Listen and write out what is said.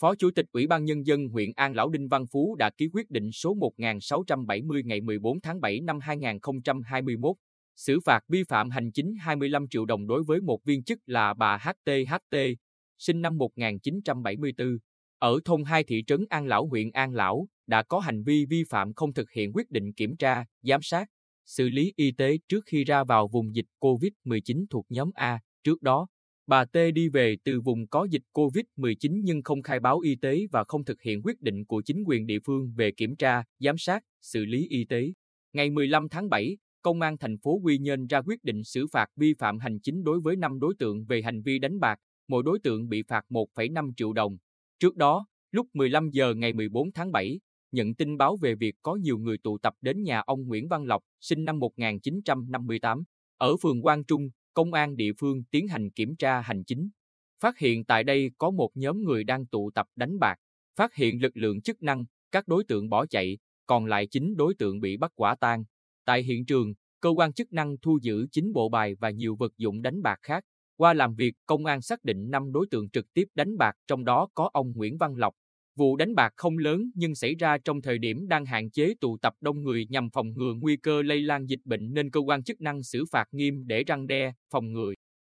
Phó Chủ tịch Ủy ban Nhân dân huyện An Lão Đinh Văn Phú đã ký quyết định số 1670 ngày 14 tháng 7 năm 2021, xử phạt vi phạm hành chính 25 triệu đồng đối với một viên chức là bà HTHT, sinh năm 1974, ở thôn 2 thị trấn An Lão huyện An Lão, đã có hành vi vi phạm không thực hiện quyết định kiểm tra, giám sát, xử lý y tế trước khi ra vào vùng dịch COVID-19 thuộc nhóm A. Trước đó, bà T đi về từ vùng có dịch COVID-19 nhưng không khai báo y tế và không thực hiện quyết định của chính quyền địa phương về kiểm tra, giám sát, xử lý y tế. Ngày 15 tháng 7, Công an thành phố Quy Nhơn ra quyết định xử phạt vi phạm hành chính đối với 5 đối tượng về hành vi đánh bạc, mỗi đối tượng bị phạt 1,5 triệu đồng. Trước đó, lúc 15 giờ ngày 14 tháng 7, nhận tin báo về việc có nhiều người tụ tập đến nhà ông Nguyễn Văn Lộc, sinh năm 1958, ở phường Quang Trung, công an địa phương tiến hành kiểm tra hành chính. Phát hiện tại đây có một nhóm người đang tụ tập đánh bạc, phát hiện lực lượng chức năng, các đối tượng bỏ chạy, còn lại 9 đối tượng bị bắt quả tang. Tại hiện trường, cơ quan chức năng thu giữ 9 bộ bài và nhiều vật dụng đánh bạc khác. Qua làm việc, công an xác định 5 đối tượng trực tiếp đánh bạc, trong đó có ông Nguyễn Văn Lộc, Vụ đánh bạc không lớn nhưng xảy ra trong thời điểm đang hạn chế tụ tập đông người nhằm phòng ngừa nguy cơ lây lan dịch bệnh nên cơ quan chức năng xử phạt nghiêm để răng đe, phòng ngừa.